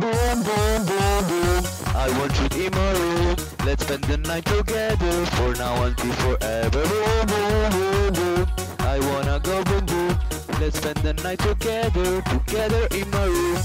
boom, boom, boom, boom. I want you in my room. Let's spend the night together for now until forever. Boom, boom, boom, boom. I wanna go boom, boom. Let's spend the night together, together in my room.